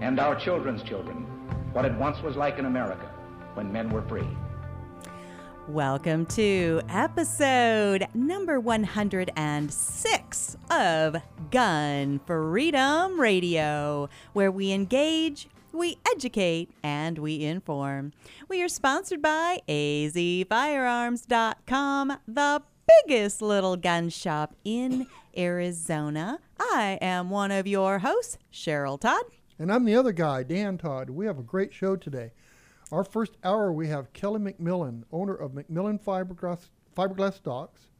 and our children's children what it once was like in America when men were free. Welcome to episode number 106 of Gun Freedom Radio, where we engage, we educate, and we inform. We are sponsored by azfirearms.com, the biggest little gun shop in Arizona. I am one of your hosts, Cheryl Todd. And I'm the other guy, Dan Todd. We have a great show today. Our first hour, we have Kelly McMillan, owner of McMillan Fiberglass, Fiberglass Stocks,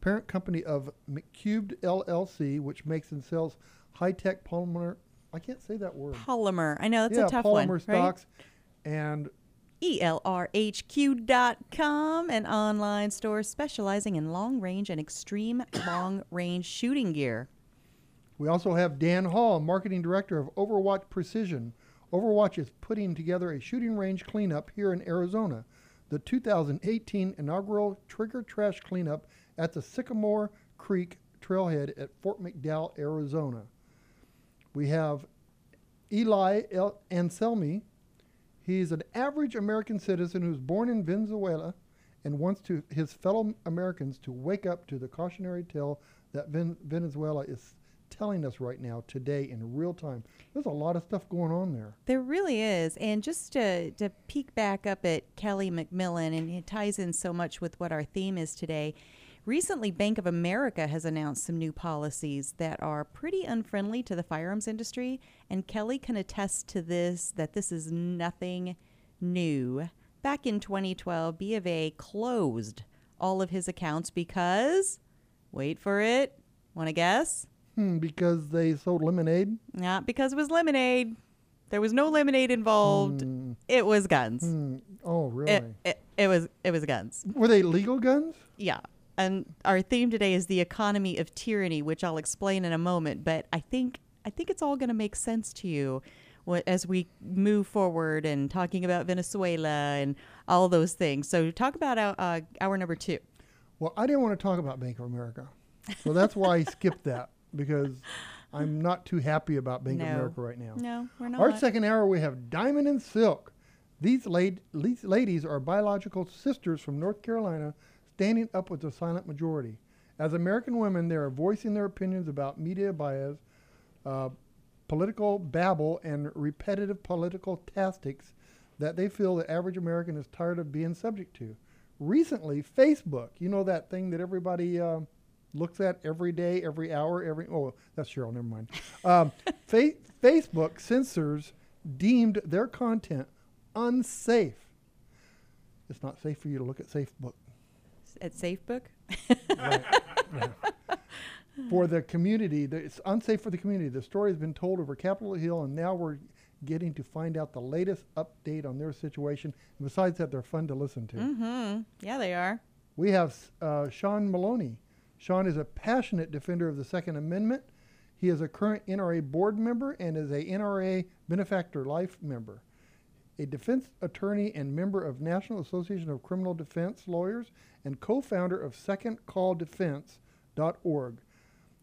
parent company of McCubed LLC, which makes and sells high-tech polymer. I can't say that word. Polymer. I know that's yeah, a tough polymer one. stocks, and E ELRHQ.com, an online store specializing in long range and extreme long range shooting gear. We also have Dan Hall, marketing director of Overwatch Precision. Overwatch is putting together a shooting range cleanup here in Arizona. The 2018 inaugural Trigger Trash Cleanup at the Sycamore Creek Trailhead at Fort McDowell, Arizona. We have Eli El- Anselmi. He's an average American citizen who's born in Venezuela and wants to his fellow Americans to wake up to the cautionary tale that Ven- Venezuela is telling us right now, today, in real time. There's a lot of stuff going on there. There really is. And just to, to peek back up at Kelly McMillan, and it ties in so much with what our theme is today. Recently, Bank of America has announced some new policies that are pretty unfriendly to the firearms industry. And Kelly can attest to this that this is nothing new. Back in 2012, B of A closed all of his accounts because, wait for it, want to guess? Hmm, because they sold lemonade. Not because it was lemonade. There was no lemonade involved. It was guns. Hmm. Oh, really? It, it, it was it was guns. Were they legal guns? Yeah. And our theme today is the economy of tyranny, which I'll explain in a moment. But I think I think it's all going to make sense to you as we move forward and talking about Venezuela and all those things. So talk about our, uh, hour number two. Well, I didn't want to talk about Bank of America. So that's why I skipped that because I'm not too happy about Bank No. of America right now. No, we're not. Our second hour, we have Diamond and Silk. These, these ladies are biological sisters from North Carolina standing up with the silent majority. As American women, they are voicing their opinions about media bias, uh, political babble, and repetitive political tactics that they feel the average American is tired of being subject to. Recently, Facebook, you know that thing that everybody uh, looks at every day, every hour, every oh, that's Cheryl. Never mind. Um, fa- Facebook censors deemed their content unsafe. It's not safe for you to look at Facebook at SafeBook. for the community. the- It's unsafe for the community. The story has been told over Capitol Hill, and now we're getting to find out the latest update on their situation. And besides that, they're fun to listen to. Mm-hmm. Yeah, they are. We have uh, Sean Maloney. Sean is a passionate defender of the Second Amendment. He is a current NRA board member and is a NRA benefactor life member. A defense attorney and member of National Association of Criminal Defense Lawyers and co-founder of SecondCallDefense.org.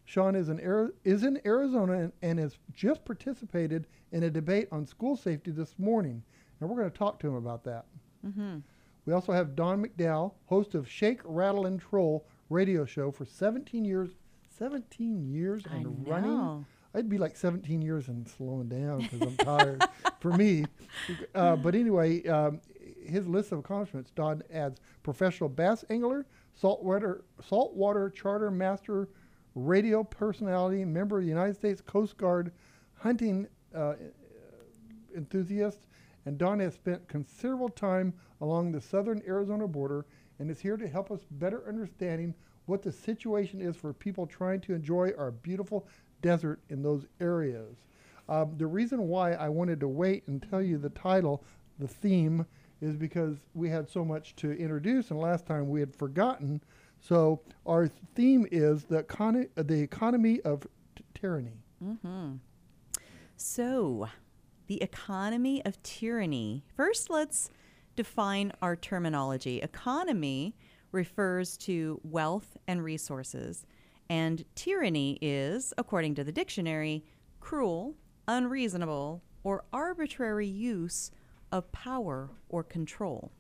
Sean is in, is in Arizona and, and has just participated in a debate on school safety this morning, and we're going to talk to him about that. Mm-hmm. We also have Don McDowell, host of Shake, Rattle, and Troll radio show for 17 years. 17 years I and running. know. I'd be like 17 years and slowing down because I'm tired for me. Uh, but anyway, um, his list of accomplishments, Don adds professional bass angler, saltwater, saltwater charter master, radio personality, member of the United States Coast Guard, hunting uh, enthusiast, and Don has spent considerable time along the southern Arizona border and is here to help us better understanding what the situation is for people trying to enjoy our beautiful desert in those areas. Um, the reason why I wanted to wait and tell you the title, the theme, is because we had so much to introduce, and last time we had forgotten. So our theme is the, econ- the economy of t- tyranny. Mm-hmm. So, the economy of tyranny. First, let's define our terminology. Economy refers to wealth and resources, and tyranny is, according to the dictionary, cruel, unreasonable, or arbitrary use of power or control.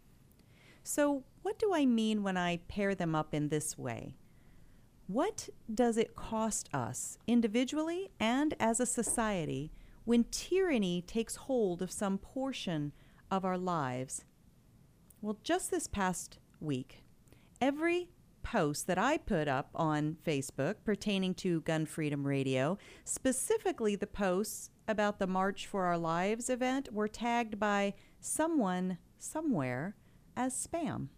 So, what do I mean when I pair them up in this way? What does it cost us, individually and as a society, when tyranny takes hold of some portion of our lives? Well, just this past week, every post that I put up on Facebook pertaining to Gun Freedom Radio, specifically the posts about the March for Our Lives event, were tagged by someone somewhere as spam.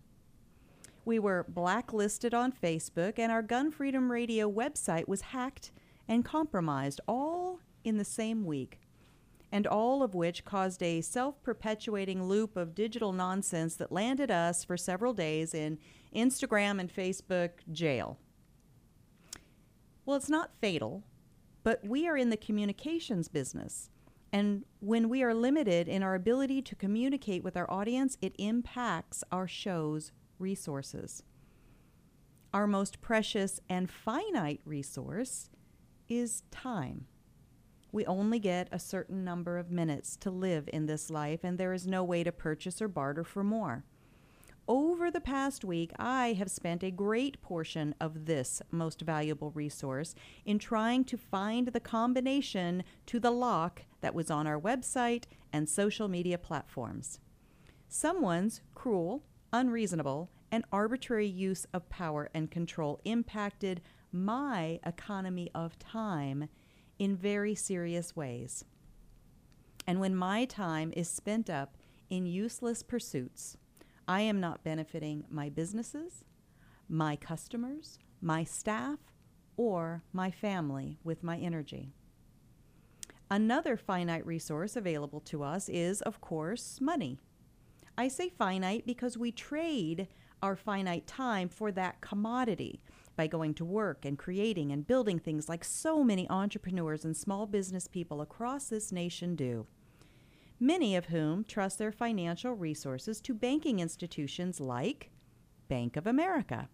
We were blacklisted on Facebook, and our Gun Freedom Radio website was hacked and compromised all in the same week, and all of which caused a self perpetuating loop of digital nonsense that landed us for several days in Instagram and Facebook jail. Well, it's not fatal, but we are in the communications business. And when we are limited in our ability to communicate with our audience, it impacts our show's resources. Our most precious and finite resource is time. We only get a certain number of minutes to live in this life, and there is no way to purchase or barter for more. Over the past week, I have spent a great portion of this most valuable resource in trying to find the combination to the lock that was on our website and social media platforms. Someone's cruel, unreasonable, and arbitrary use of power and control impacted my economy of time in very serious ways. And when my time is spent up in useless pursuits, I am not benefiting my businesses, my customers, my staff, or my family with my energy. Another finite resource available to us is, of course, money. I say finite because we trade our finite time for that commodity by going to work and creating and building things like so many entrepreneurs and small business people across this nation do many of whom trust their financial resources to banking institutions like Bank of America.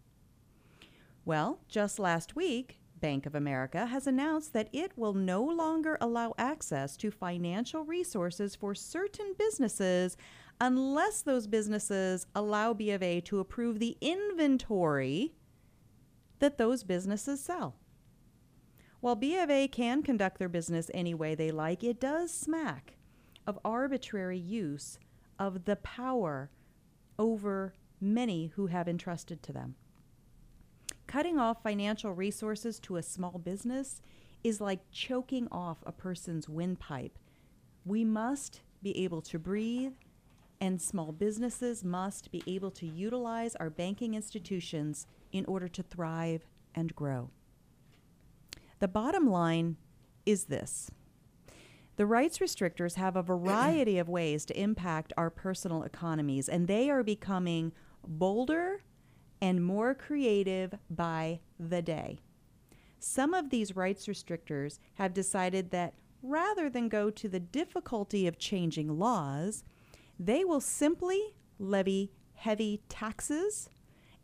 Well, just last week, Bank of America has announced that it will no longer allow access to financial resources for certain businesses unless those businesses allow B of A to approve the inventory that those businesses sell. While B of A can conduct their business any way they like, it does smack of arbitrary use of the power over many who have entrusted to them. Cutting off financial resources to a small business is like choking off a person's windpipe. We must be able to breathe, and small businesses must be able to utilize our banking institutions in order to thrive and grow. The bottom line is this the rights restrictors have a variety of ways to impact our personal economies, and they are becoming bolder and more creative by the day. Some of these rights restrictors have decided that rather than go to the difficulty of changing laws, they will simply levy heavy taxes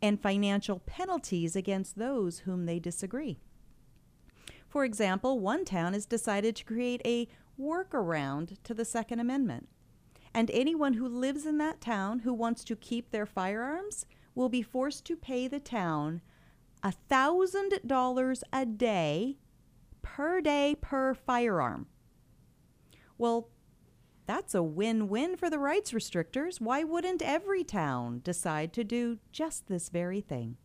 and financial penalties against those whom they disagree. For example, one town has decided to create a workaround to the Second Amendment. And anyone who lives in that town who wants to keep their firearms will be forced to pay the town $1,000 a day per day per firearm. Well, that's a win win for the rights restrictors. Why wouldn't every town decide to do just this very thing?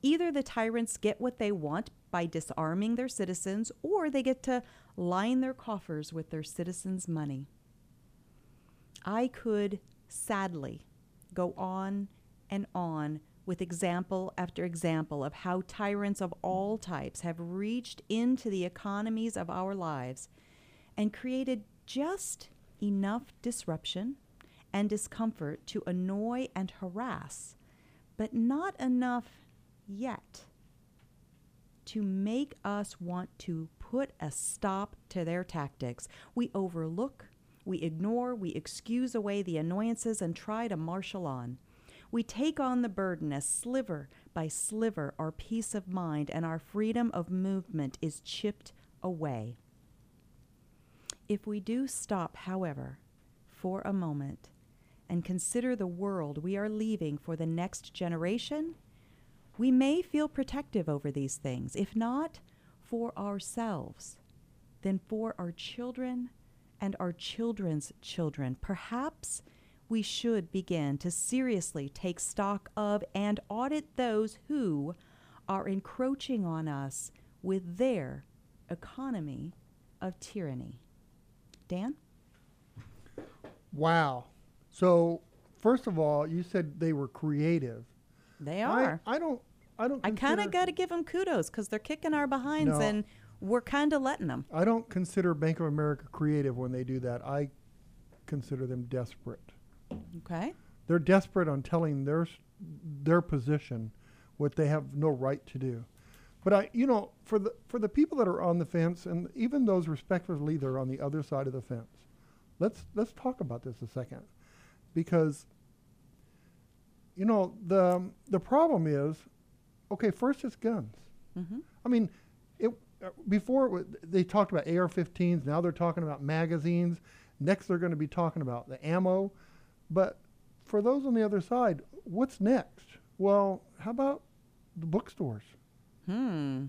Either the tyrants get what they want by disarming their citizens, or they get to line their coffers with their citizens' money. I could sadly go on and on with example after example of how tyrants of all types have reached into the economies of our lives and created just enough disruption and discomfort to annoy and harass, but not enough yet to make us want to put a stop to their tactics. We overlook, we ignore, we excuse away the annoyances and try to marshal on. We take on the burden as sliver by sliver our peace of mind and our freedom of movement is chipped away. If we do stop, however, for a moment and consider the world we are leaving for the next generation, we may feel protective over these things. If not for ourselves, then for our children and our children's children. Perhaps we should begin to seriously take stock of and audit those who are encroaching on us with their economy of tyranny. Dan? Wow. So, first of all, you said they were creative. They are. I, I don't. I don't. I kind of got to give them kudos because they're kicking our behinds No. and we're kind of letting them. I don't consider Bank of America creative when they do that. I consider them desperate. Okay. They're desperate on telling their their position, what they have no right to do. But I, you know, for the for the people that are on the fence, and even those respectively that are on the other side of the fence, let's let's talk about this a second, because you know the the problem is, okay, first it's guns. Mm-hmm. I mean, it uh, before it they talked about AR-15s. Now they're talking about magazines. Next, they're going to be talking about the ammo. But for those on the other side, what's next? Well, how about the bookstores? Hmm.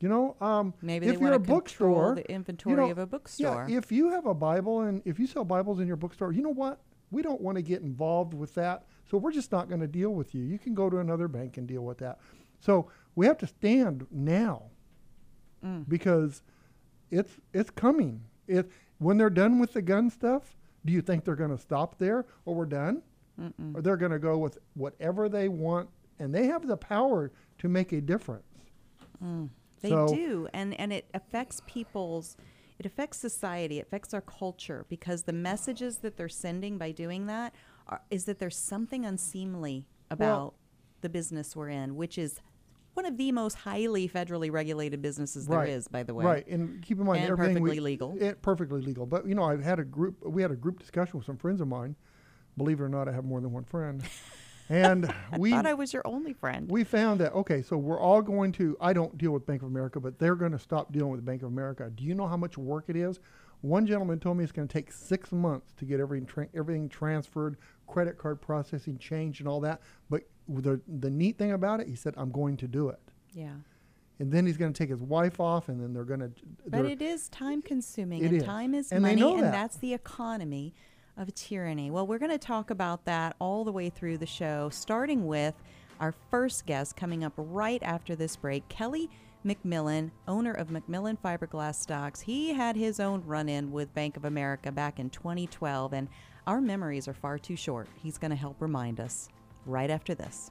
You know, um, Maybe if you're a bookstore, the inventory you know, of a bookstore. yeah, if you have a Bible and if you sell Bibles in your bookstore, you know what? We don't want to get involved with that. So we're just not going to deal with you. You can go to another bank and deal with that. So we have to stand now Mm. because it's it's coming. It when they're done with the gun stuff, do you think they're going to stop there or we're done? Mm-mm. Or they're going to go with whatever they want and they have the power to make a difference. Mm. They So- do, and and it affects people's. It affects society. It affects our culture because the messages that they're sending by doing that are, is that there's something unseemly about the business we're in, which is one of the most highly federally regulated businesses there Right. is, by the way. Right, and keep in mind And everything perfectly we, legal. It, perfectly legal. But you know, I've had a group. We had a group discussion with some friends of mine. Believe it or not, I have more than one friend, and we thought I was your only friend. we found that okay, so we're all going to. I don't deal with Bank of America, but they're going to stop dealing with Bank of America. Do you know how much work it is? One gentleman told me it's going to take six months to get everything tra- everything transferred, credit card processing changed, and all that. But the the neat thing about it, he said, I'm going to do it. yeah. And then he's going to take his wife off, and then they're going to. But it is time consuming, It and is. time is And they money, know and that. that's the economy of tyranny. Well, we're going to talk about that all the way through the show, starting with our first guest coming up right after this break, Kelly McMillan, owner of McMillan Fiberglass Stocks. He had his own run in with Bank of America back in 2012, and our memories are far too short. He's going to help remind us right after this.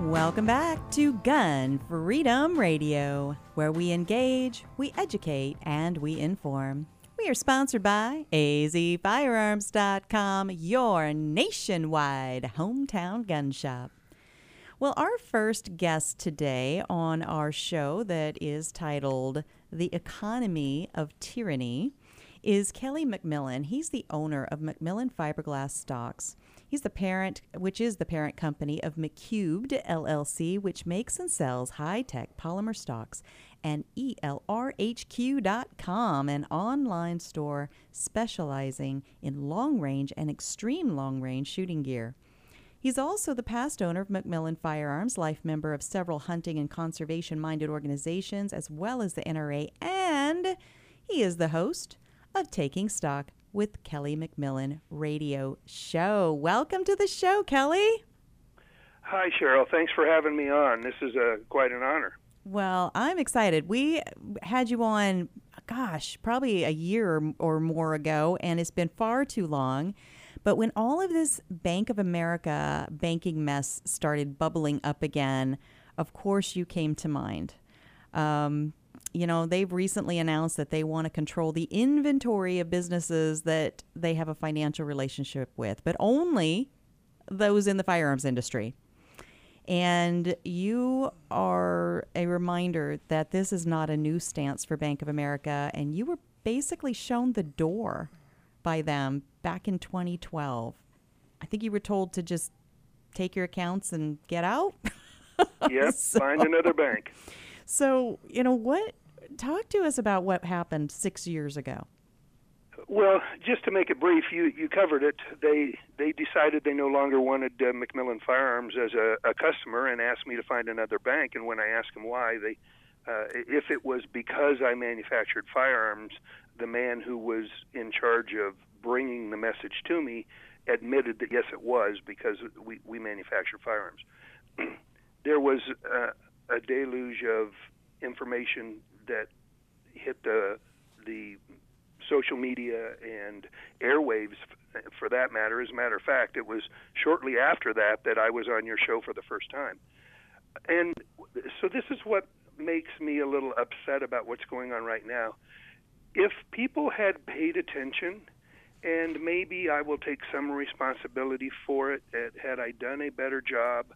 Welcome back to Gun Freedom Radio, where we engage, we educate, and we inform. We are sponsored by azfirearms.com, your nationwide hometown gun shop. Well, our first guest today on our show that is titled The Economy of Tyranny is Kelly McMillan. He's the owner of McMillan Fiberglass Stocks. He's the parent, which is the parent company of McCubed LLC, which makes and sells high tech polymer stocks, and ELRHQ.com, an online store specializing in long range and extreme long range shooting gear. He's also the past owner of McMillan Firearms, life member of several hunting and conservation minded organizations, as well as the NRA, and he is the host of Taking Stock with Kelly McMillan radio show. Welcome to the show, Kelly. Hi, Cheryl. Thanks for having me on. This is uh, quite an honor. Well, I'm excited. We had you on, gosh, probably a year or more ago, and it's been far too long. But when all of this Bank of America banking mess started bubbling up again, of course you came to mind. Um, you know, they've recently announced that they want to control the inventory of businesses that they have a financial relationship with, but only those in the firearms industry. And you are a reminder that this is not a new stance for Bank of America, and you were basically shown the door by them back in 2012. I think you were told to just take your accounts and get out. Yep, so, find another bank. So, you know, what talk to us about what happened 6 years ago. Well, just to make it brief, you you covered it. They they decided they no longer wanted uh, McMillan Firearms as a, a customer and asked me to find another bank. And when I asked them why, they uh, if it was because I manufactured firearms, the man who was in charge of bringing the message to me admitted that yes, it was because we we manufacture firearms. there was uh, a deluge of information that hit the the social media and airwaves for that matter. As a matter of fact, it was shortly after that that I was on your show for the first time. And so this is what makes me a little upset about what's going on right now. If people had paid attention, and maybe I will take some responsibility for it, had I done a better job,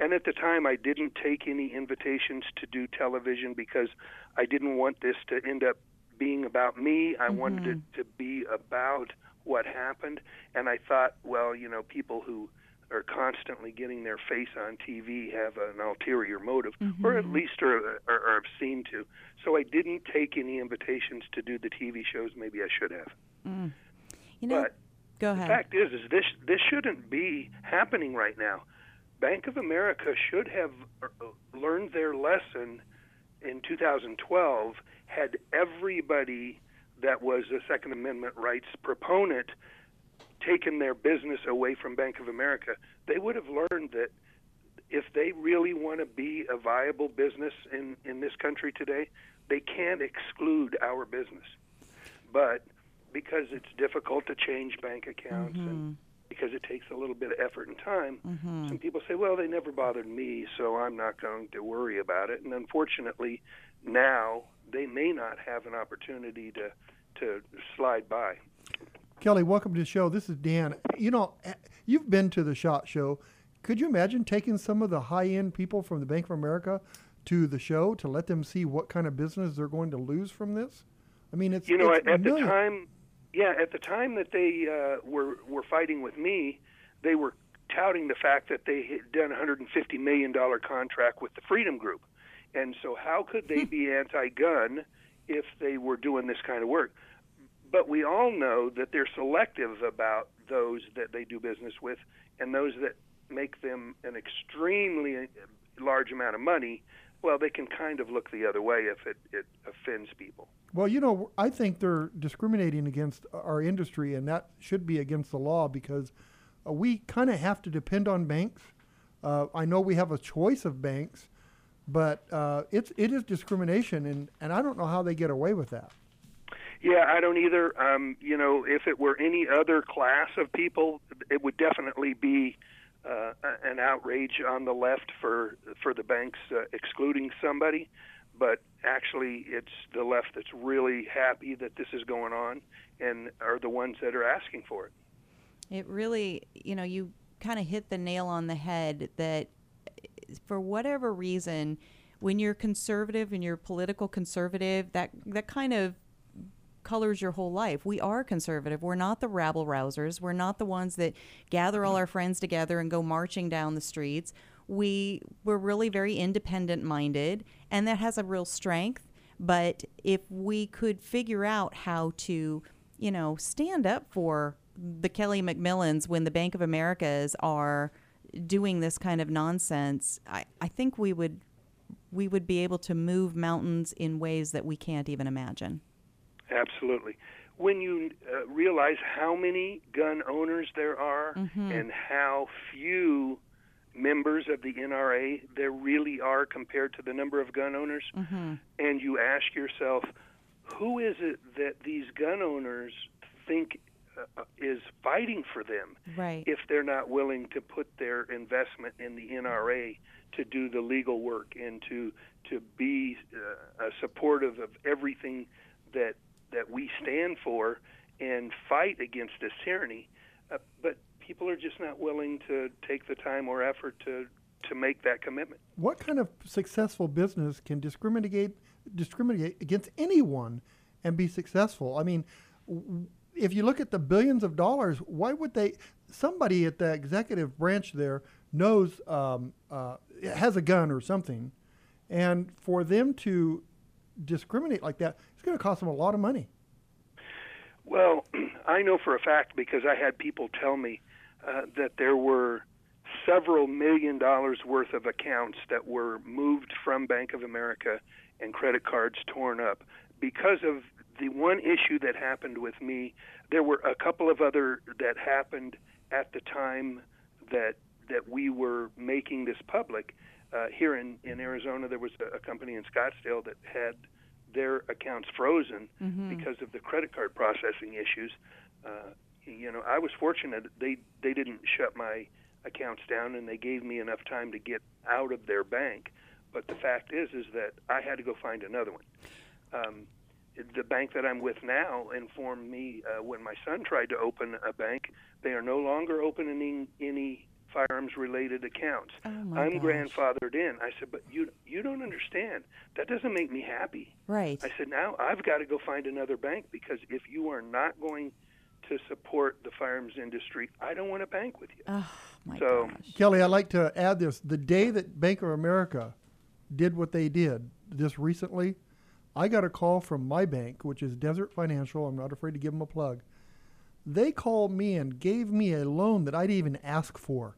and at the time, I didn't take any invitations to do television because I didn't want this to end up being about me. I mm-hmm. wanted it to be about what happened. And I thought, well, you know, people who are constantly getting their face on TV have an ulterior motive, mm-hmm. or at least are, are, are obscene to. So I didn't take any invitations to do the TV shows. Maybe I should have. Mm. You know, but go ahead. The fact is, is this this shouldn't be happening right now. Bank of America should have uh, learned their lesson in 2012 had everybody that was a Second Amendment rights proponent taken their business away from Bank of America, they would have learned that if they really want to be a viable business in, in this country today, they can't exclude our business. But because it's difficult to change bank accounts mm-hmm. and because it takes a little bit of effort and time. Mm-hmm. Some people say, well, they never bothered me, so I'm not going to worry about it. And unfortunately, now they may not have an opportunity to to slide by. Kelly, welcome to the show. This is Dan. You know, eh, you've been to the SHOT Show. Could you imagine taking some of the high-end people from the Bank of America to the show to let them see what kind of business they're going to lose from this? I mean, it's you know it's at, the time yeah, at the time that they uh, were were fighting with me, they were touting the fact that they had done a 150 million dollar contract with the Freedom Group, And so, how could they be anti gun if they were doing this kind of work? But we all know that they're selective about those that they do business with and those that make them an extremely large amount of money. Well, they can kind of look the other way if it, it offends people. Well, you know, I think they're discriminating against our industry, and that should be against the law because uh, we kind of have to depend on banks. Uh, I know we have a choice of banks, but uh, it's it is discrimination, and, and I don't know how they get away with that. Yeah, I don't either. Um, you know, if it were any other class of people, it would definitely be uh, an outrage on the left for for the banks uh, excluding somebody. But actually, it's the left that's really happy that this is going on, and are the ones that are asking for it. It really, you know, you kind of hit the nail on the head that for whatever reason, when you're conservative and you're political conservative, that that kind of colors your whole life. We are conservative. We're not the rabble rousers. We're not the ones that gather all mm. our friends together and go marching down the streets. We we're really very independent minded, and that has a real strength. But if we could figure out how to, you know, stand up for the Kelly McMillans when the Bank of Americas are doing this kind of nonsense, I, I think we would we would be able to move mountains in ways that we can't even imagine. Absolutely. When you uh, realize how many gun owners there are Mhm. and how few members of the NRA there really are compared to the number of gun owners, Mm-hmm. and you ask yourself, who is it that these gun owners think uh, is fighting for them Right. if they're not willing to put their investment in the NRA to do the legal work and to to be uh, uh, supportive of everything that that we stand for and fight against this tyranny, uh, but people are just not willing to take the time or effort to to make that commitment. What kind of successful business can discriminate discriminate against anyone and be successful? I mean, if you look at the billions of dollars, why would they? Somebody at the executive branch there knows um, uh, has a gun or something, and for them to discriminate like that, it's going to cost them a lot of money. Well, I know for a fact because I had people tell me uh, that there were several million dollars worth of accounts that were moved from Bank of America and credit cards torn up because of the one issue that happened with me. There were a couple of other that happened at the time that that we were making this public. Uh, here in, in Arizona, there was a, a company in Scottsdale that had their accounts frozen Mhm. because of the credit card processing issues. Uh, you know, I was fortunate they they didn't shut my accounts down and they gave me enough time to get out of their bank. But the fact is, is that I had to go find another one. Um, the bank that I'm with now informed me uh, when my son tried to open a bank, they are no longer opening any firearms related accounts. Oh I'm gosh. grandfathered in. I said, but you you don't understand. That doesn't make me happy. Right. I said, now I've got to go find another bank because if you are not going to support the firearms industry, I don't want to bank with you. Oh my so, gosh. Kelly, I'd like to add this. The day that Bank of America did what they did this recently, I got a call from my bank, which is Desert Financial. I'm not afraid to give them a plug. They called me and gave me a loan that I didn't even ask for.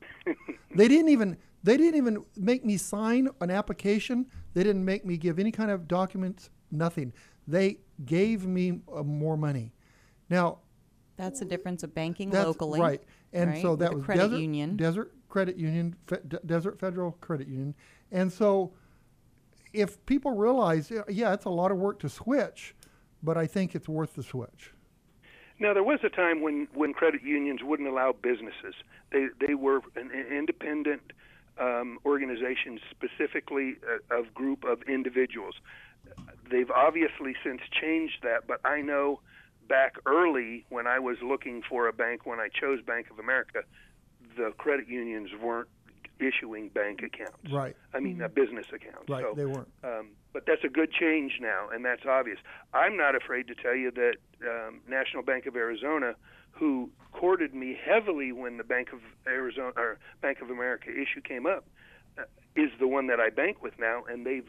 they didn't even they didn't even make me sign an application. They didn't make me give any kind of documents. Nothing. They gave me uh, more money. Now That's the difference of banking that's locally. right. And right, so that was credit Desert union. Desert Credit Union, Fe- De- Desert Federal Credit Union. And so if people realize, yeah, it's a lot of work to switch, but I think it's worth the switch. Now there was a time when when credit unions wouldn't allow businesses. They they were an, independent um, organization, specifically a, a group of individuals. They've obviously since changed that, but I know back early when I was looking for a bank when I chose Bank of America, the credit unions weren't issuing bank accounts. Right. I mean, uh, business accounts. Right, So, they weren't. Um, but that's a good change now, and that's obvious. I'm not afraid to tell you that um, National Bank of Arizona, who courted me heavily when the Bank of Arizona or Bank of America issue came up, uh, is the one that I bank with now, and they've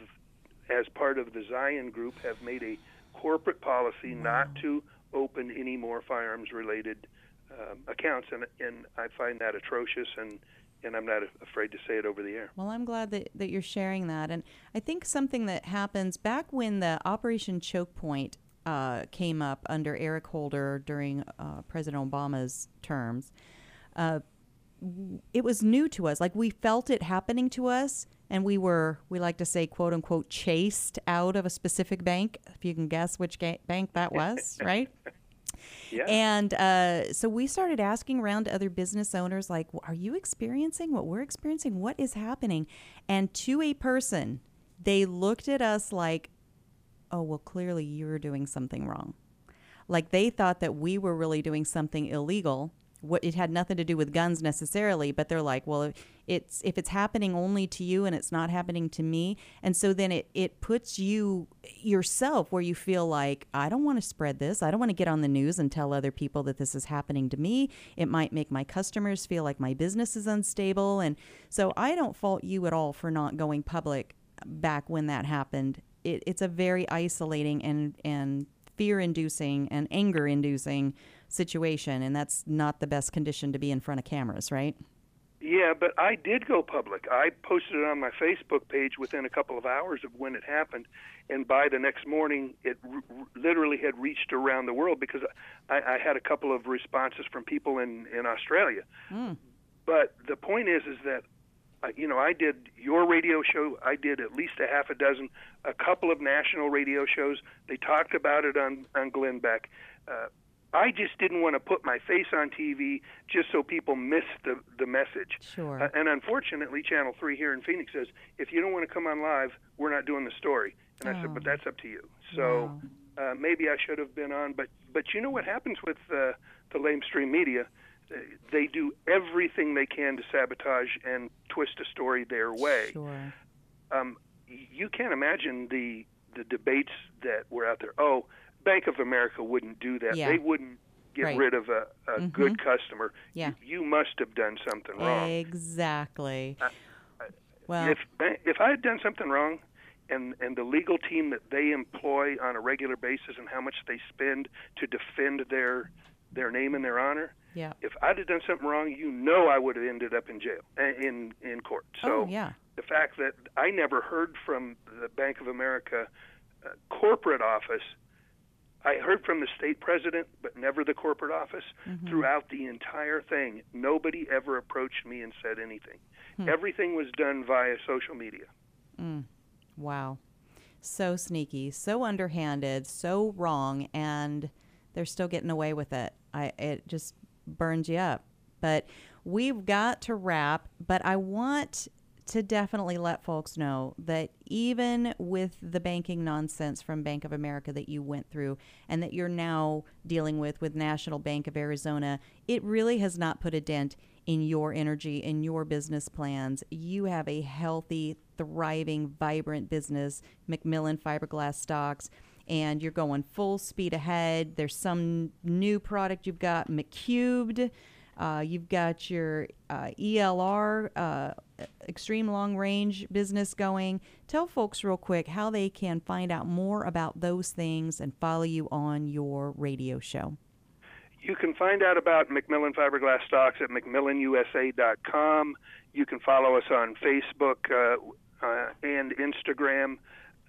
as part of the Zion Group, have made a corporate policy wow. not to open any more firearms related um, accounts, and and I find that atrocious and. And I'm not afraid to say it over the air. Well, I'm glad that, that you're sharing that. And I think something that happens back when the Operation Choke Point uh, came up under Eric Holder during uh, President Obama's terms, uh, it was new to us. Like we felt it happening to us, and we were, we like to say, quote unquote, chased out of a specific bank. If you can guess which ga- bank that was, right? Yeah. And uh, so we started asking around to other business owners, like, are you experiencing what we're experiencing? What is happening? And to a person, they looked at us like, oh, well, clearly you're doing something wrong. Like they thought that we were really doing something illegal. What it had nothing to do with guns necessarily, but they're like, well, it's if it's happening only to you and it's not happening to me, and so then it it puts you yourself where you feel like I don't want to spread this. I don't want to get on the news and tell other people that this is happening to me. It might make my customers feel like my business is unstable, and so I don't fault you at all for not going public back when that happened it, it's a very isolating and and fear inducing and anger inducing situation and that's not the best condition to be in front of cameras right yeah but i did go public i posted it on my facebook page within a couple of hours of when it happened and by the next morning it r- literally had reached around the world because I, I had a couple of responses from people in in australia mm. but the point is is that you know, I did your radio show. I did at least a half a dozen, a couple of national radio shows. They talked about it on on Glenn Beck. Uh, I just didn't want to put my face on TV just so people missed the the message. Sure. Uh, and unfortunately, Channel Three here in Phoenix says if you don't want to come on live, we're not doing the story. And oh. I said, but that's up to you. So wow. uh, maybe I should have been on. But but you know what happens with uh, the lamestream media? they do everything they can to sabotage and twist a story their way. Sure. Um, you can't imagine the the debates that were out there. Oh, Bank of America wouldn't do that. Yeah. They wouldn't get right. rid of a, a mm-hmm. good customer. Yeah. You, you, must have done something wrong. Exactly. Uh, well, if if I had done something wrong, and and the legal team that they employ on a regular basis and how much they spend to defend their their name and their honor, yeah. If I'd have done something wrong, you know I would have ended up in jail, in in court. So oh, yeah. the fact that I never heard from the Bank of America uh, corporate office, I heard from the state president, but never the corporate office mm-hmm. throughout the entire thing. Nobody ever approached me and said anything. Hmm. Everything was done via social media. Mm. Wow. So sneaky, so underhanded, so wrong, and they're still getting away with it. I it just burns you up. But we've got to wrap, but I want to definitely let folks know that even with the banking nonsense from Bank of America that you went through and that you're now dealing with with National Bank of Arizona, it really has not put a dent in your energy in your business plans. You have a healthy, thriving, vibrant business, McMillan Fiberglass Stocks and you're going full speed ahead. There's some new product you've got, McCubed. Uh, you've got your uh, ELR, uh, extreme long range business going. Tell folks real quick how they can find out more about those things and follow you on your radio show. You can find out about McMillan Fiberglass Stocks at McMillanUSA.com. You can follow us on Facebook uh, uh, and Instagram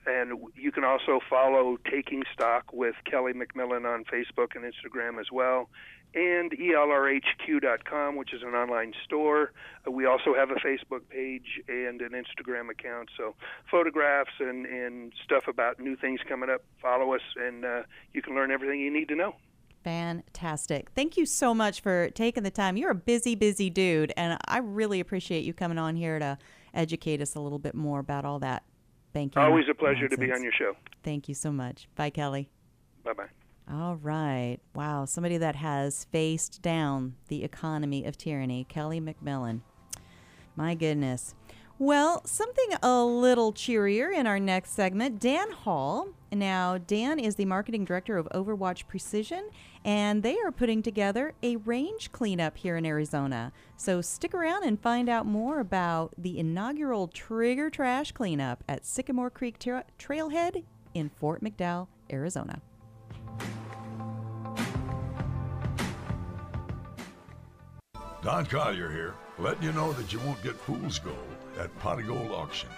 and you can also follow Taking Stock with Kelly McMillan on Facebook and Instagram as well, and ELRHQ.com, which is an online store. Uh, we also have a Facebook page and an Instagram account. So photographs and, and stuff about new things coming up. Follow us, and uh, you can learn everything you need to know. Fantastic. Thank you so much for taking the time. You're a busy, busy dude, and I really appreciate you coming on here to educate us a little bit more about all that banking. Always a pleasure nonsense. to be on your show. Thank you so much. Bye, Kelly. Bye bye. All right. Wow. Somebody that has faced down the economy of tyranny, Kelly McMillan. My goodness. Well, something a little cheerier in our next segment. Dan Hall. Now, Dan is the marketing director of Overwatch Precision, and they are putting together a range cleanup here in Arizona. So stick around and find out more about the inaugural Trigger Trash Cleanup at Sycamore Creek Tra- Trailhead in Fort McDowell, Arizona. Don Collier here, letting you know that you won't get fool's gold at Pot of Gold Auction.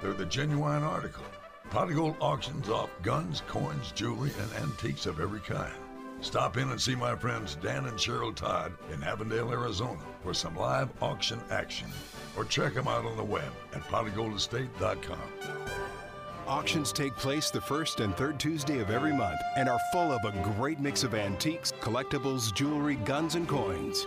They're the genuine article. Pot of Gold auctions off guns, coins, jewelry, and antiques of every kind. Stop in and see my friends Dan and Cheryl Todd in Avondale, Arizona for some live auction action. Or check them out on the web at potofgoldestate.com. Auctions take place the first and third Tuesday of every month and are full of a great mix of antiques, collectibles, jewelry, guns, and coins.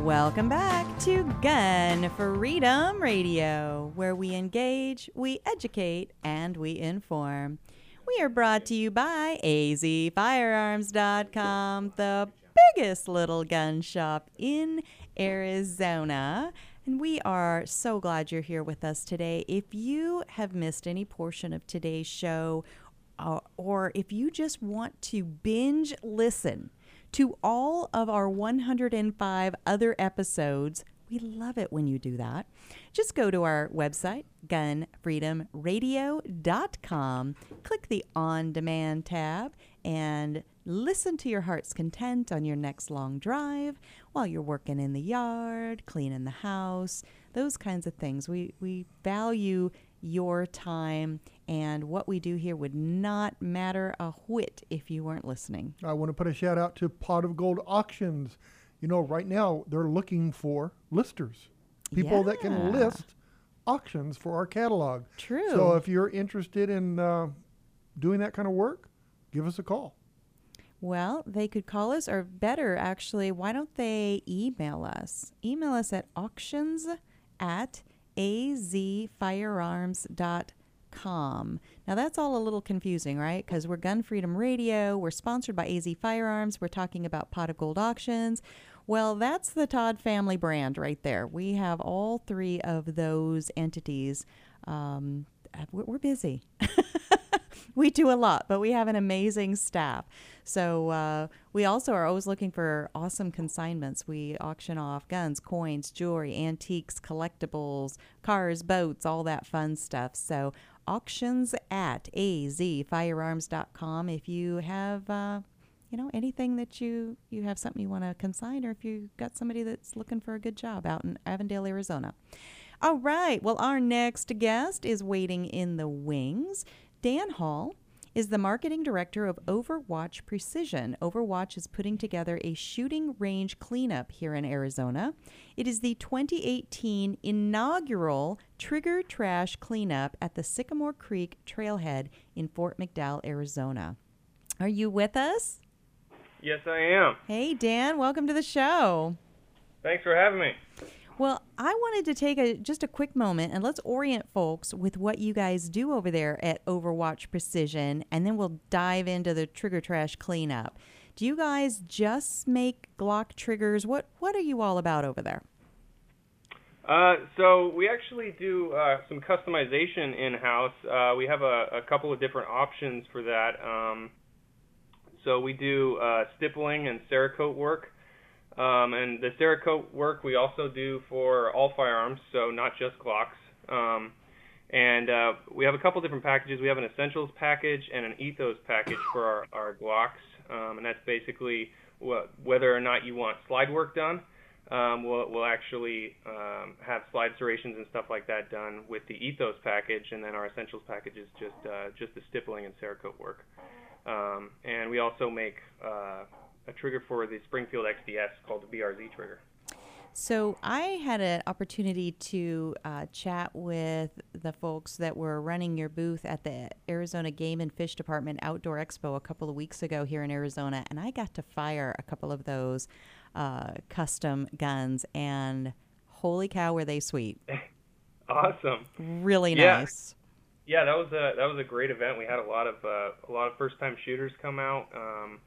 Welcome back to Gun Freedom Radio, where we engage, we educate, and we inform. We are brought to you by azfirearms.com, the biggest little gun shop in Arizona. And we are so glad you're here with us today. If you have missed any portion of today's show, uh, or if you just want to binge listen to all of our 105 other episodes, we love it when you do that. Just go to our website, gunfreedomradio.com, click the on demand tab, and listen to your heart's content on your next long drive while you're working in the yard, cleaning the house, those kinds of things. We, we value your time, and what we do here would not matter a whit if you weren't listening. I want to put a shout out to Pot of Gold Auctions. You know, right now they're looking for listers, people that can list auctions for our catalog. True. So if you're interested in uh, doing that kind of work, give us a call. Well, they could call us, or better, actually, why don't they email us? Email us at auctions at azfirearms.com. Now, that's all a little confusing, right? Because we're Gun Freedom Radio, we're sponsored by AZ Firearms, we're talking about Pot of Gold Auctions. Well, that's the Todd family brand right there. We have all three of those entities. Um, uh, we're, we're busy. we do a lot, but we have an amazing staff. So uh, we also are always looking for awesome consignments. We auction off guns, coins, jewelry, antiques, collectibles, cars, boats, all that fun stuff. So auctions at azfirearms.com. If you have, uh, you know, anything that you you have something you want to consign, or if you got somebody that's looking for a good job out in Avondale, Arizona. All right. Well, our next guest is waiting in the wings. Dan Hall is the marketing director of Overwatch Precision. Overwatch is putting together a shooting range cleanup here in Arizona. It is the 2018 inaugural Trigger Trash Cleanup at the Sycamore Creek Trailhead in Fort McDowell, Arizona. Are you with us? Yes, I am. Hey, Dan, welcome to the show. Thanks for having me. Well, I wanted to take a just a quick moment and let's orient folks with what you guys do over there at Overwatch Precision, and then we'll dive into the trigger trash cleanup. Do you guys just make Glock triggers? What What are you all about over there? Uh, so we actually do uh, some customization in house. Uh, we have a, a, couple of different options for that. Um, so we do uh, stippling and Cerakote work. Um, and the Cerakote work we also do for all firearms, so not just Glocks. Um, and uh, we have a couple different packages. We have an Essentials package and an Ethos package for our, our Glocks, um, and that's basically wh- whether or not you want slide work done. Um, we'll, we'll actually um, have slide serrations and stuff like that done with the Ethos package, and then our Essentials package is just uh, just the stippling and Cerakote work. Um, and we also make uh, a trigger for the Springfield XDS called the BRZ trigger. So I had an opportunity to uh, chat with the folks that were running your booth at the Arizona Game and Fish Department Outdoor Expo a couple of weeks ago here in Arizona, and I got to fire a couple of those uh, custom guns, and holy cow, were they sweet! awesome, really yeah. nice. Yeah, that was a that was a great event. We had a lot of uh, a lot of first time shooters come out. Um,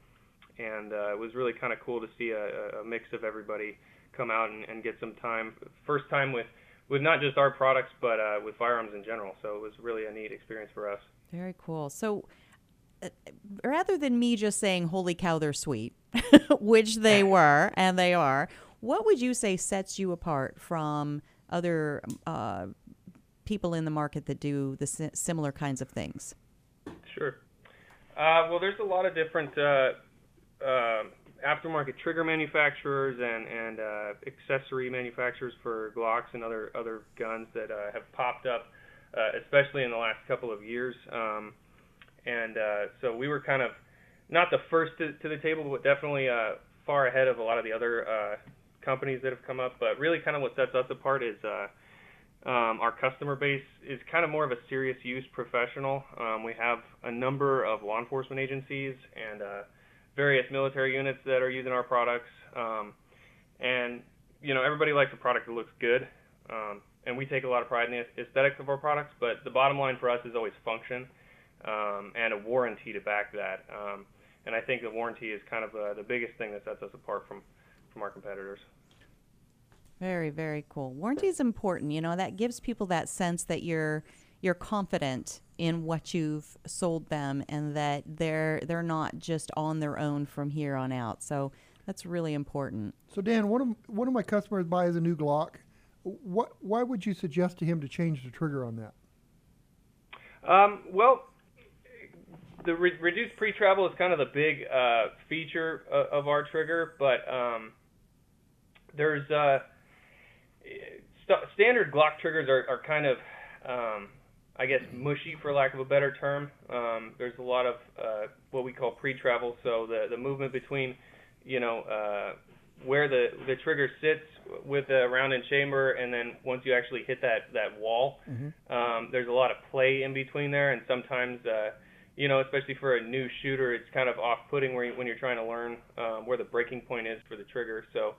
and uh, it was really kind of cool to see a, a mix of everybody come out and, and get some time, first time with with not just our products but uh, with firearms in general. So it was really a neat experience for us. Very cool. So uh, rather than me just saying "Holy cow, they're sweet," which they were and they are, what would you say sets you apart from other uh, people in the market that do the si- similar kinds of things? Sure. Uh, well, there's a lot of different uh, aftermarket trigger manufacturers and and uh, accessory manufacturers for Glocks and other other guns that uh, have popped up, uh, especially in the last couple of years. Um, and uh, so we were kind of not the first to, to the table, but definitely uh, far ahead of a lot of the other uh, companies that have come up. But really, kind of what sets us apart is. Uh, um, our customer base is kind of more of a serious use professional. Um, we have a number of law enforcement agencies and uh, various military units that are using our products. Um, and you know, everybody likes a product that looks good, um, and we take a lot of pride in the aesthetics of our products. But the bottom line for us is always function um, and a warranty to back that. Um, and I think the warranty is kind of uh, the biggest thing that sets us apart from from our competitors. Very, very cool. Warranty is important. You know, that gives people that sense that you're you're confident in what you've sold them and that they're they're not just on their own from here on out. So that's really important. So Dan, one of one of my customers buys a new Glock. What why would you suggest to him to change the trigger on that? Um, well, the re- reduced pre-travel is kind of the big uh, feature of, of, our trigger, but um, there's uh, st- standard Glock triggers are, are kind of um, I guess mushy for lack of a better term. Um, there's a lot of uh, what we call pre-travel, so the the movement between, you know, uh, where the the trigger sits with the round and chamber, and then once you actually hit that that wall, mm-hmm. um, there's a lot of play in between there, and sometimes. Uh, you know, especially for a new shooter, it's kind of off-putting where you, when you're trying to learn um, where the breaking point is for the trigger. So,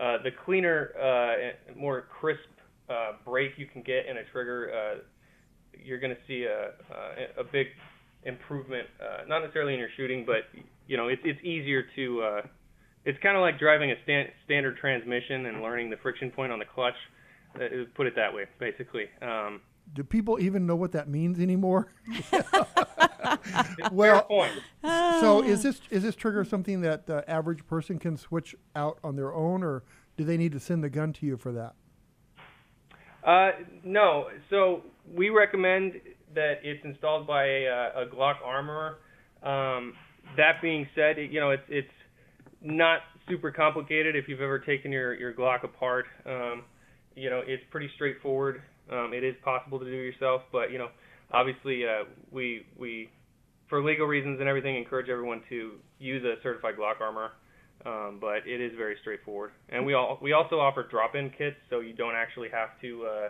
uh, the cleaner, uh, more crisp uh, break you can get in a trigger, uh, you're going to see a, a, a big improvement, uh, not necessarily in your shooting, but you know, it's it's easier to. Uh, it's kind of like driving a stand, standard transmission and learning the friction point on the clutch. Uh, put it that way, basically. Um, Do people even know what that means anymore? well, so is this is this trigger something that the average person can switch out on their own, or do they need to send the gun to you for that? Uh, no. So we recommend that it's installed by a, a Glock armorer. Um, that being said, you know it's it's not super complicated. If you've ever taken your your Glock apart, um, you know it's pretty straightforward. Um, it is possible to do yourself, but you know obviously uh, we we for legal reasons and everything encourage everyone to use a certified Glock armor. Um, but it is very straightforward, and we all we also offer drop-in kits, so you don't actually have to uh,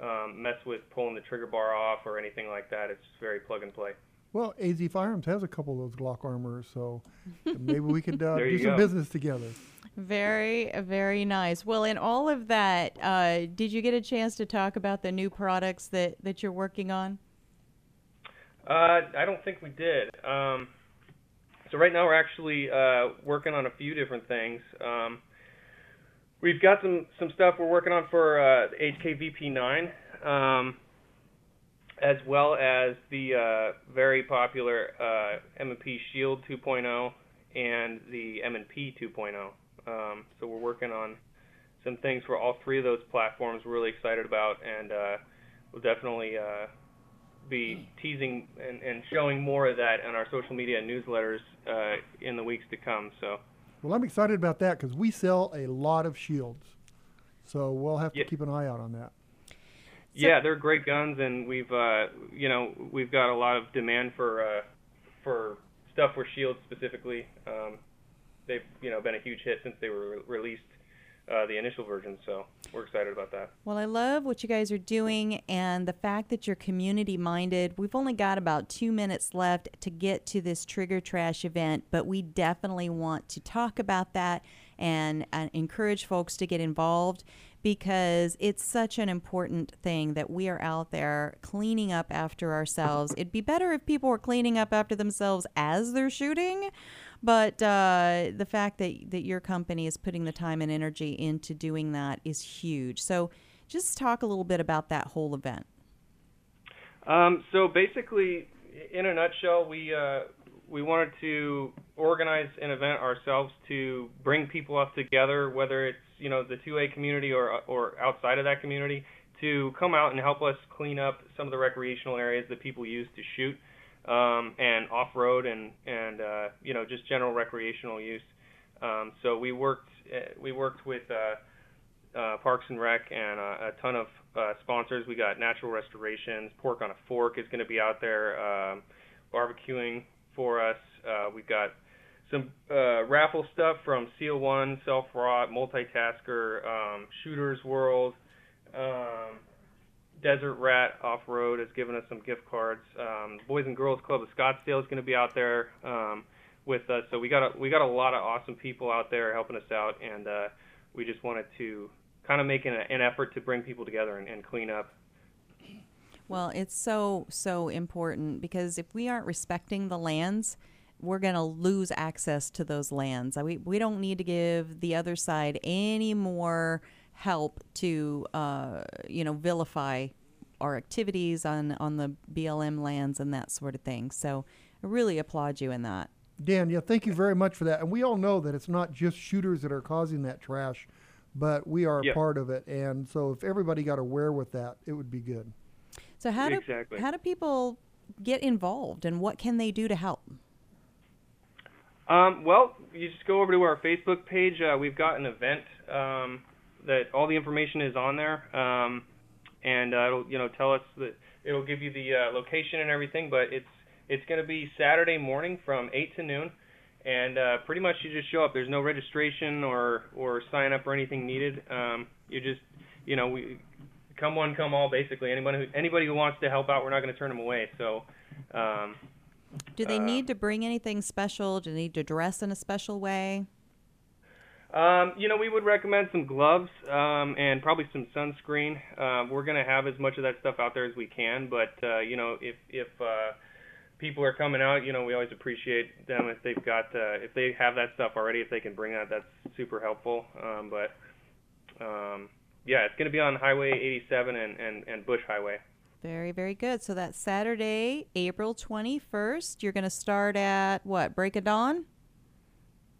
um, mess with pulling the trigger bar off or anything like that. It's very plug and play. Well, AZ Firearms has a couple of those Glock armors, so maybe we could uh, do some go. business together. Very, very nice. Well, in all of that, uh, did you get a chance to talk about the new products that, that you're working on? Uh, I don't think we did. Um, so right now we're actually uh, working on a few different things. Um, we've got some some stuff we're working on for uh, HK VP9, um, as well as the uh, very popular uh, M&P Shield 2.0 and the M&P 2.0. Um, so we're working on some things for all three of those platforms. We're really excited about, and uh, we'll definitely uh, be teasing and, and showing more of that on our social media and newsletters uh, in the weeks to come. So Well, I'm excited about that because we sell a lot of shields, so we'll have to Yeah. keep an eye out on that. yeah, they're great guns, and we've uh, you know we've got a lot of demand for uh, for stuff for shields specifically. Um, they've you know been a huge hit since they were re- released uh, the initial version, so we're excited about that. Well, I love what you guys are doing and the fact that you're community minded. We've only got about two minutes left to get to this Trigger Trash event, but we definitely want to talk about that and, and encourage folks to get involved because it's such an important thing that we are out there cleaning up after ourselves. It'd be better if people were cleaning up after themselves as they're shooting. But uh, the fact that, that your company is putting the time and energy into doing that is huge. So just talk a little bit about that whole event. Um, so basically, in a nutshell, we uh, we wanted to organize an event ourselves to bring people up together, whether it's you know the 2A community or or outside of that community, to come out and help us clean up some of the recreational areas that people use to shoot, um, and off road and and uh, you know just general recreational use. Um, so we worked uh, we worked with uh, uh, Parks and Rec and uh, a ton of uh, sponsors. We got Natural Restorations, Pork on a Fork is going to be out there um, barbecuing for us. We've got some raffle stuff from Seal One, Self Rot, Multitasker, um, Shooters World, um, Desert Rat Off Road has given us some gift cards. Um, Boys and Girls Club of Scottsdale is going to be out there um, with us. So we got a, we got a lot of awesome people out there helping us out, and uh, we just wanted to kind of make an, an effort to bring people together and, and clean up. Well, it's so, so important because if we aren't respecting the lands, we're going to lose access to those lands. We, we don't need to give the other side any more help to, uh, you know, vilify our activities on, on the BLM lands and that sort of thing. So I really applaud you in that. Dan, yeah, thank you very much for that. And we all know that it's not just shooters that are causing that trash, but we are a Yep. part of it. And so if everybody got aware with that, it would be good. So how do Exactly. how do people get involved and what can they do to help? Um, well, you just go over to our Facebook page. Uh, we've got an event um, that all the information is on there, um, and uh, it'll you know tell us that it'll give you the uh, location and everything. But it's it's going to be Saturday morning from eight to noon, and uh, pretty much you just show up. There's no registration or or sign up or anything needed. Um, you just you know we come one come all basically. Anybody who anybody who wants to help out, we're not going to turn them away. So. Um, Do they Uh, need to bring anything special? Do they need to dress in a special way? Um, you know, we would recommend some gloves um, and probably some sunscreen. Uh, we're going to have as much of that stuff out there as we can, but uh, you know, if if uh, people are coming out, you know, we always appreciate them if they've got uh, if they have that stuff already. If they can bring that, that's super helpful. Um, but um, yeah, it's going to be on Highway 87 and, and, and Bush Highway. Very, very good. So that's Saturday, April 21st. You're going to start at what, break of dawn?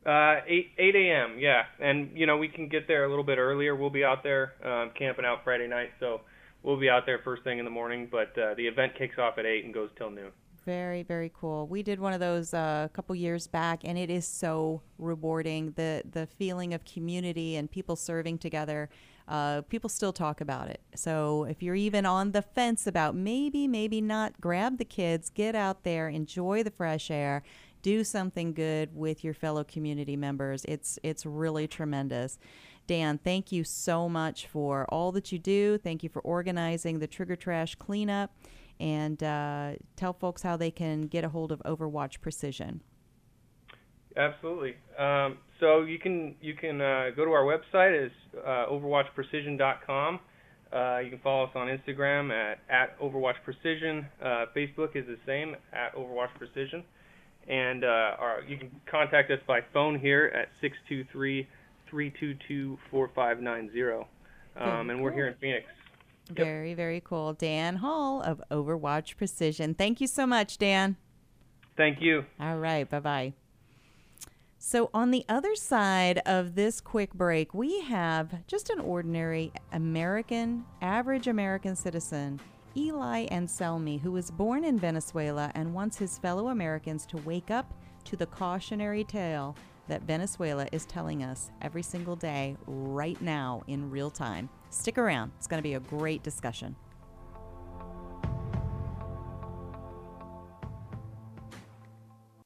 Uh, 8 8 a.m. Yeah, and you know we can get there a little bit earlier. We'll be out there um, camping out Friday night, so we'll be out there first thing in the morning. But uh, the event kicks off at eight and goes till noon. Very, very cool. We did one of those uh, a couple years back, and it is so rewarding. The the feeling of community and people serving together. Uh, people still talk about it. So if you're even on the fence about maybe, maybe not, grab the kids, get out there, enjoy the fresh air, do something good with your fellow community members. It's it's really tremendous. Dan, thank you so much for all that you do. Thank you for organizing the Trigger Trash cleanup. and uh, tell folks how they can get a hold of Overwatch Precision. Absolutely. Um, so you can you can uh, go to our website is uh, overwatchprecision.com. Uh, you can follow us on Instagram at, at Overwatch Precision. Uh, Facebook is the same at Overwatch Precision, and uh, our, you can contact us by phone here at 623-322-4590. Um, and we're here in Phoenix. Yep. Very very cool. Dan Hall of Overwatch Precision. Thank you so much, Dan. Thank you. All right. Bye bye. So, on the other side of this quick break, we have just an ordinary American, average American citizen, Eli Anselmi, who was born in Venezuela and wants his fellow Americans to wake up to the cautionary tale that Venezuela is telling us every single day, right now, in real time. Stick around, it's going to be a great discussion.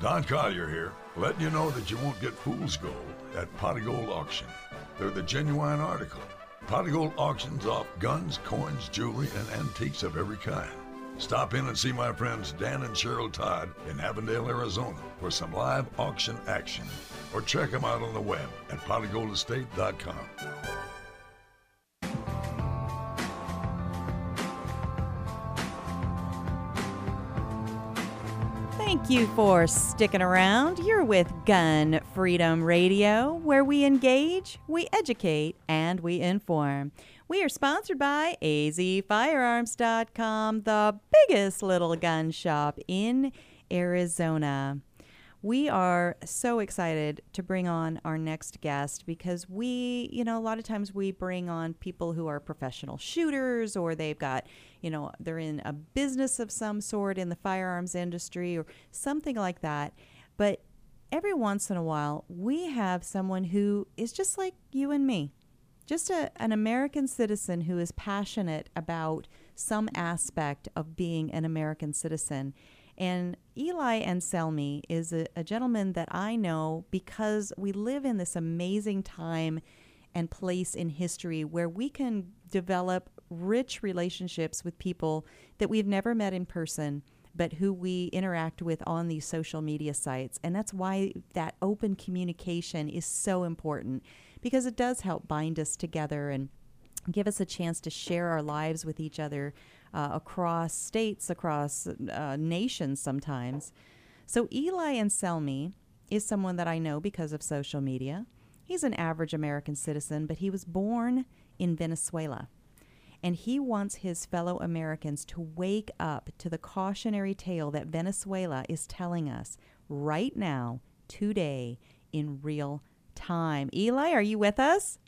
Don Collier here, letting you know that you won't get fool's gold at Pot of Gold Auction. They're the genuine article. Pot of Gold auctions off guns, coins, jewelry, and antiques of every kind. Stop in and see my friends Dan and Cheryl Todd in Avondale, Arizona for some live auction action. Or check them out on the web at potofgoldestate.com. Thank you for sticking around. You're with Gun Freedom Radio, where we engage, we educate, and we inform. We are sponsored by azfirearms.com, the biggest little gun shop in Arizona. We are so excited to bring on our next guest because we, you know, a lot of times we bring on people who are professional shooters or they've got, you know, they're in a business of some sort in the firearms industry or something like that. But every once in a while, we have someone who is just like you and me, just a, an American citizen who is passionate about some aspect of being an American citizen. And Eli Anselmi is a, a, gentleman that I know because we live in this amazing time and place in history where we can develop rich relationships with people that we've never met in person but who we interact with on these social media sites. And that's why that open communication is so important because it does help bind us together and give us a chance to share our lives with each other uh, across states, across uh, nations sometimes. So Eli Anselmi is someone that I know because of social media. He's an average American citizen, but he was born in Venezuela. And he wants his fellow Americans to wake up to the cautionary tale that Venezuela is telling us right now, today, in real time. Eli, are you with us?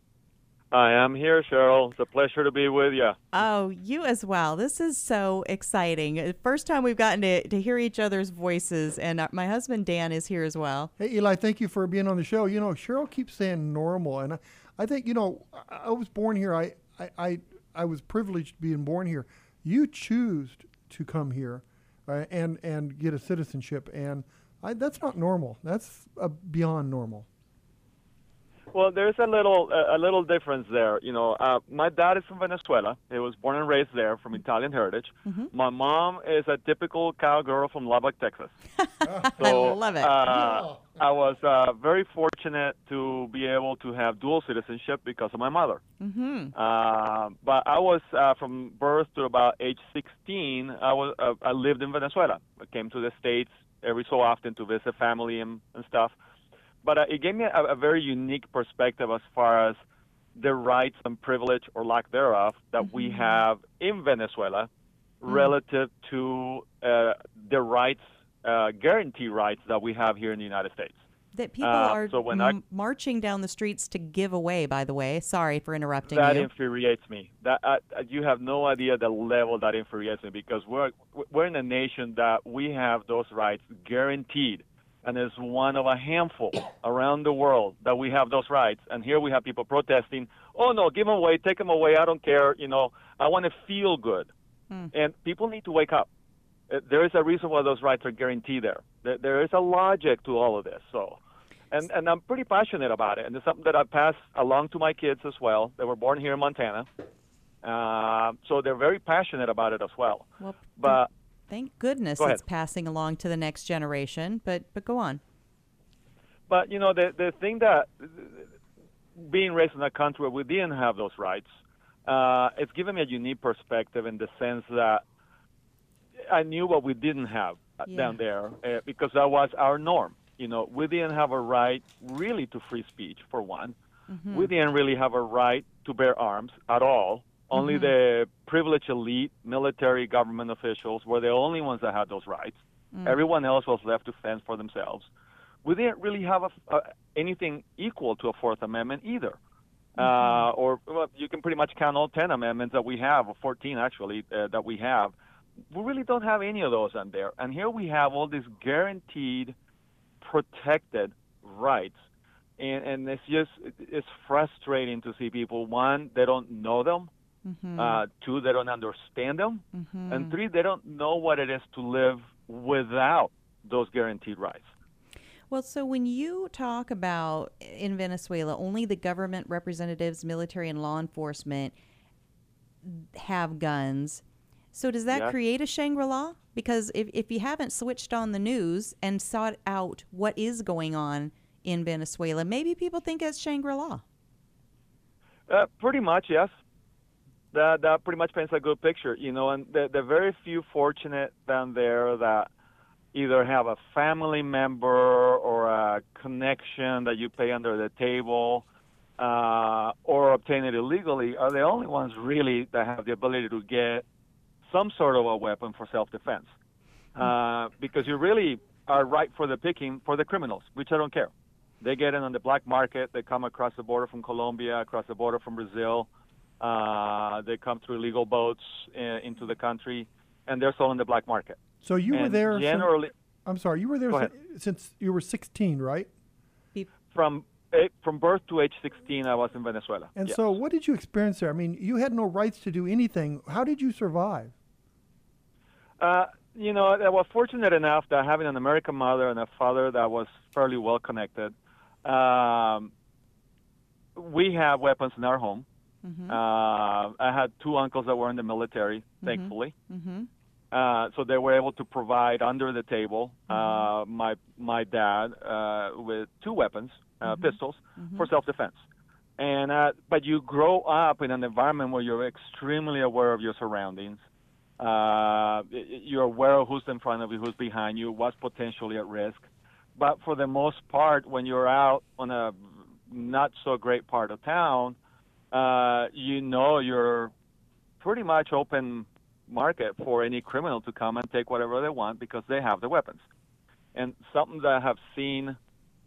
I am here, Cheryl. It's a pleasure to be with you. Oh, you as well. This is so exciting. First time we've gotten to, to hear each other's voices, and uh, my husband Dan is here as well. Hey, Eli, thank you for being on the show. You know, Cheryl keeps saying normal, and I, I think, you know, I, I was born here. I, I, I, I was privileged being born here. You choose to come here uh, and and get a citizenship, and I, that's not normal. That's uh, beyond normal. Well, there's a little a little difference there. You know, uh, my dad is from Venezuela. He was born and raised there, from Italian heritage. Mm-hmm. My mom is a typical cowgirl from Lubbock, Texas. so, I love it. Uh, I was uh, very fortunate to be able to have dual citizenship because of my mother. mm-hmm. Uh, but I was uh, from birth to about age 16. I was uh, I lived in Venezuela. I came to the states every so often to visit family and, and stuff. But uh, it gave me a, a very unique perspective as far as the rights and privilege or lack thereof that we have in Venezuela relative to uh, the rights, uh, guarantee rights that we have here in the United States. That people Uh, are so when I- m- marching down the streets to give away. By the way, sorry for interrupting that you. infuriates me. That uh, you have no idea the level that infuriates me because we're we're in a nation that we have those rights guaranteed, and is one of a handful around the world that we have those rights. And here we have people protesting. Oh no, give them away, take them away. I don't care. You know, I want to feel good. And people need to wake up. Uh, There is a reason why those rights are guaranteed there. There- There is a logic to all of this. So, and and I'm pretty passionate about it, and it's something that I pass along to my kids as well. They were born here in Montana, uh, so they're very passionate about it as well. Well, But Thank goodness Go it's passing along to the next generation. But but go on. But you know, the the thing that being raised in a country where we didn't have those rights, uh, it's given me a unique perspective in the sense that I knew what we didn't have Yeah. down there uh, because that was our norm. You know, we didn't have a right really to free speech for one. Mhm. We didn't really have a right to bear arms at all. Only Mhm. the privileged elite, military, government officials were the only ones that had those rights. Mm. Everyone else was left to fend for themselves. We didn't really have a, uh, anything equal to a Fourth Amendment either. Uh, or well, you can pretty much count all 10 amendments that we have, or 14 actually, uh, that we have. We really don't have any of those on there. And here we have all these guaranteed, protected rights. And, and it's just, it's frustrating to see people, one, they don't know them. Mm-hmm. Uh, two, they don't understand them. Mhm. And three, they don't know what it is to live without those guaranteed rights. Well, so when you talk about in Venezuela, only the government representatives, military, and law enforcement have guns. So does that Yes. create a Shangri La? Because if, if you haven't switched on the news and sought out what is going on in Venezuela, maybe people think it's Shangri La. Uh, pretty much, yes. That that pretty much paints a good picture, you know. And the the very few fortunate down there that either have a family member or a connection that you pay under the table, uh, or obtain it illegally, are the only ones really that have the ability to get some sort of a weapon for self-defense. Uh, because you really are right for the picking for the criminals, which I don't care. They get in on the black market. They come across the border from Colombia, across the border from Brazil. Uh, they come through illegal boats uh, into the country, and they're sold in the black market. So you were there. sin- Generally, I'm sorry, you were there Go sin- since you were 16, right? from from birth to age 16, I was in Venezuela. And Yes. so, what did you experience there? I mean, you had no rights to do anything. How did you survive? Uh, you know, I was fortunate enough that having an American mother and a father that was fairly well connected, um, we have weapons in our home. Mm-hmm. Uh, I had two uncles that were in the military, thankfully. Mm-hmm. Uh, so they were able to provide under the table uh, Mm-hmm. my my dad uh, with two weapons, uh, Mhm. pistols, for self-defense. And uh, but you grow up in an environment where you're extremely aware of your surroundings. Uh, you're aware of who's in front of you, who's behind you, what's potentially at risk. But for the most part, when you're out on a not so great part of town, uh, you know you're pretty much open market for any criminal to come and take whatever they want because they have the weapons. And something that I have seen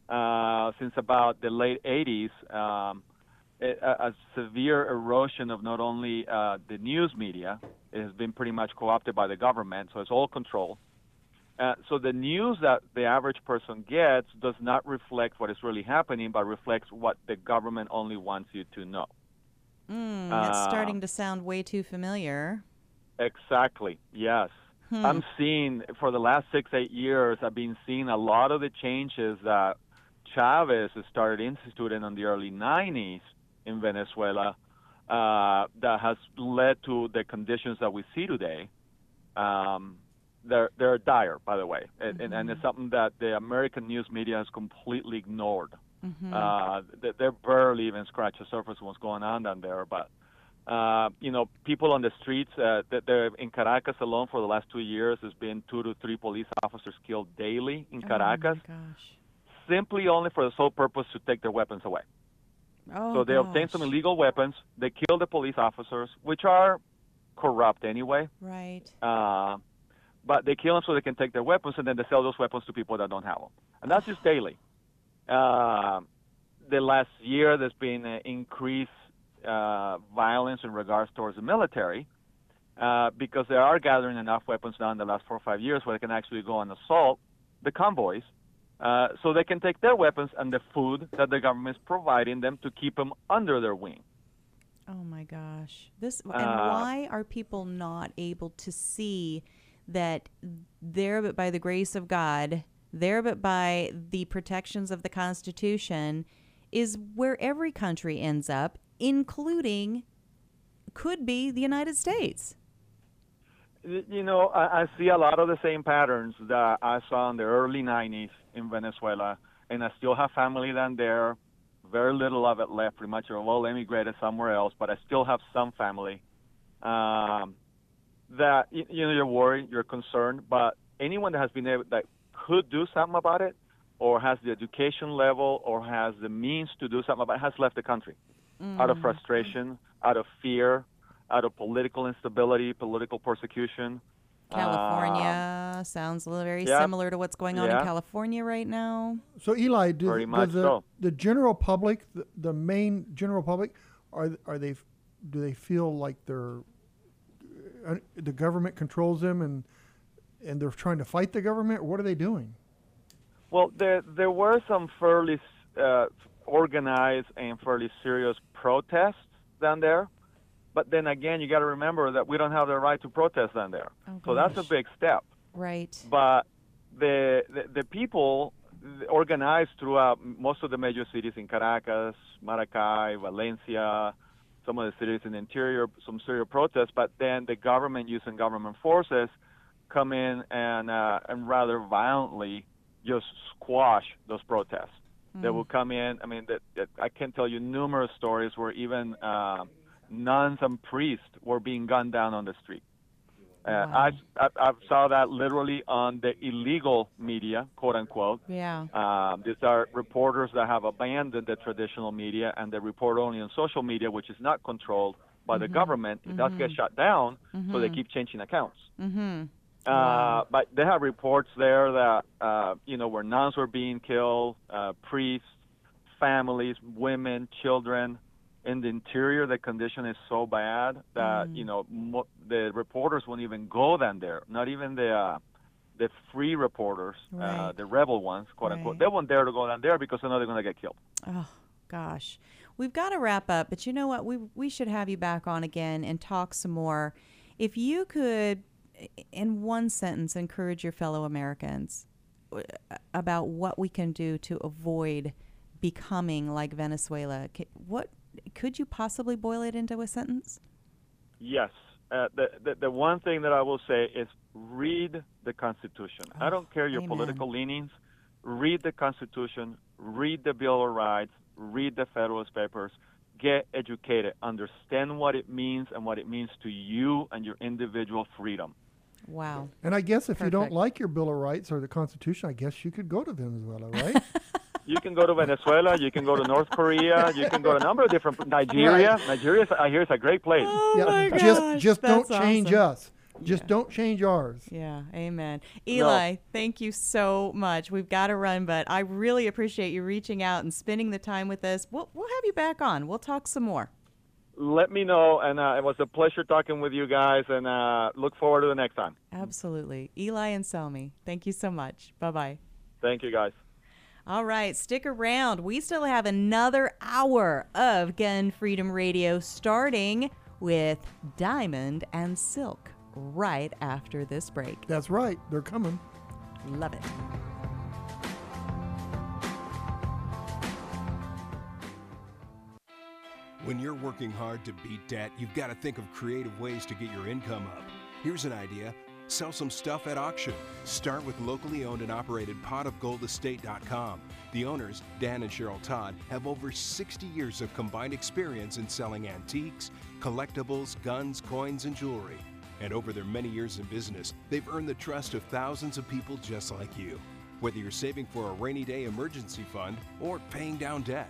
uh, since about the late 80s, um, a, a severe erosion of not only uh, the news media, it has been pretty much co-opted by the government, so it's all controlled. Uh, so the news that the average person gets does not reflect what is really happening, but reflects what the government only wants you to know. Mm, that's Uh, starting to sound way too familiar. Exactly. Yes. Hmm. I'm seeing for the last six, eight years, I've been seeing a lot of the changes that Chavez started instituting in the early 90s in Venezuela uh, that has led to the conditions that we see today. Um, they're, they're dire, by the way, and, and, and it's something that the American news media has completely ignored. Mhm. Uh, they, they're barely even scratch the surface of what's going on down there. But uh, you know, people on the streets. Uh, that they're in Caracas alone for the last two years, there's been two to three police officers killed daily in Caracas, Oh my gosh. simply only for the sole purpose to take their weapons away. Oh, so they obtain some illegal weapons. They kill the police officers, which are corrupt anyway. Right. Uh, but they kill them so they can take their weapons, and then they sell those weapons to people that don't have them. And that's just daily. Uh, the last year, there's been an increased uh, violence in regards towards the military uh, because they are gathering enough weapons now in the last four or five years where they can actually go and assault the convoys. Uh, so they can take their weapons and the food that the government is providing them to keep them under their wing. Oh my gosh. This and Uh, why are people not able to see that there but by the grace of God, there but by the protections of the Constitution is where every country ends up, including could be the United States. You know, I, I see a lot of the same patterns that I saw in the early 90s in Venezuela, and I still have family down there. Very little of it left. Pretty much, all emigrated somewhere else, but I still have some family. Um, that you know, you're worried, you're concerned, but anyone that has been able that could do something about it, or has the education level, or has the means to do something about it, has left the country out of Mm. frustration, out of fear, out of political instability, political persecution. California sounds a little very yeah. similar to what's going on Yeah. in California right now. So Eli, do, Very does the, so. the general public, the, the main general public, are are they do they feel like they're uh, the government controls them and and they're trying to fight the government? Or what are they doing? Well, there there were some fairly uh, organized and fairly serious protests down there, but then again, you got to remember that we don't have the right to protest down there. Oh, so that's a big step. Right. But the the, the people organized throughout most of the major cities in Caracas, Maracay, Valencia, some of the cities in the interior, some serious protests. But then the government, using government forces, come in and uh, and rather violently just squash those protests. They will come in. I mean, that, that I can tell you numerous stories where even uh, nuns and priests were being gunned down on the street. Uh, I, I I saw that literally on the illegal media, quote unquote. Yeah. Um, these are reporters that have abandoned the traditional media and they report only on social media, which is not controlled by the Mhm. government. It does get Mhm. shut down, so they Mhm. keep changing accounts. Uh, but they have reports there that uh, you know where nuns were being killed, uh, priests, families, women, children. In the interior, the condition is so bad that Mm. you know mo- the reporters won't even go down there. Not even the uh, the free reporters, uh, the rebel ones, quote unquote. They won't dare to go down there because they know they're going to get killed. Oh gosh, we've got to wrap up. But you know what? We we should have you back on again and talk some more. If you could, in one sentence, encourage your fellow Americans uh, about what we can do to avoid becoming like Venezuela, what could you possibly boil it into a sentence? Yes. Uh, the, the the one thing that I will say is read the Constitution. I don't care your amen. political leanings. Read the Constitution. Read the Bill of Rights. Read the Federalist Papers. Get educated. Understand what it means and what it means to you and your individual freedom. Wow. And I guess if you don't like your Bill of Rights or the Constitution, I guess you could go to Venezuela, right? You can go to Venezuela. You can go to North Korea. You can go to a number of different Nigeria. Nigeria, I hear, is uh, a great place. Oh my just gosh, just don't change awesome. us. Just don't change ours. Yeah, amen. Eli, thank you so much. We've got to run, but I really appreciate you reaching out and spending the time with us. We'll, we'll have you back on. We'll talk some more. Let me know, and uh, it was a pleasure talking with you guys, and uh, look forward to the next time. Absolutely. Eli Anselmi, thank you so much. Bye bye. Thank you, guys. All right, stick around. We still have another hour of Gun Freedom Radio starting with Diamond and Silk right after this break. That's right, they're coming. Love it. When you're working hard to beat debt, you've got to think of creative ways to get your income up. Here's an idea sell some stuff at auction. Start with locally owned and operated potofgoldestate.com. The owners, Dan and Cheryl Todd, have over 60 years of combined experience in selling antiques, collectibles, guns, coins, and jewelry. And over their many years in business, they've earned the trust of thousands of people just like you. Whether you're saving for a rainy day emergency fund or paying down debt,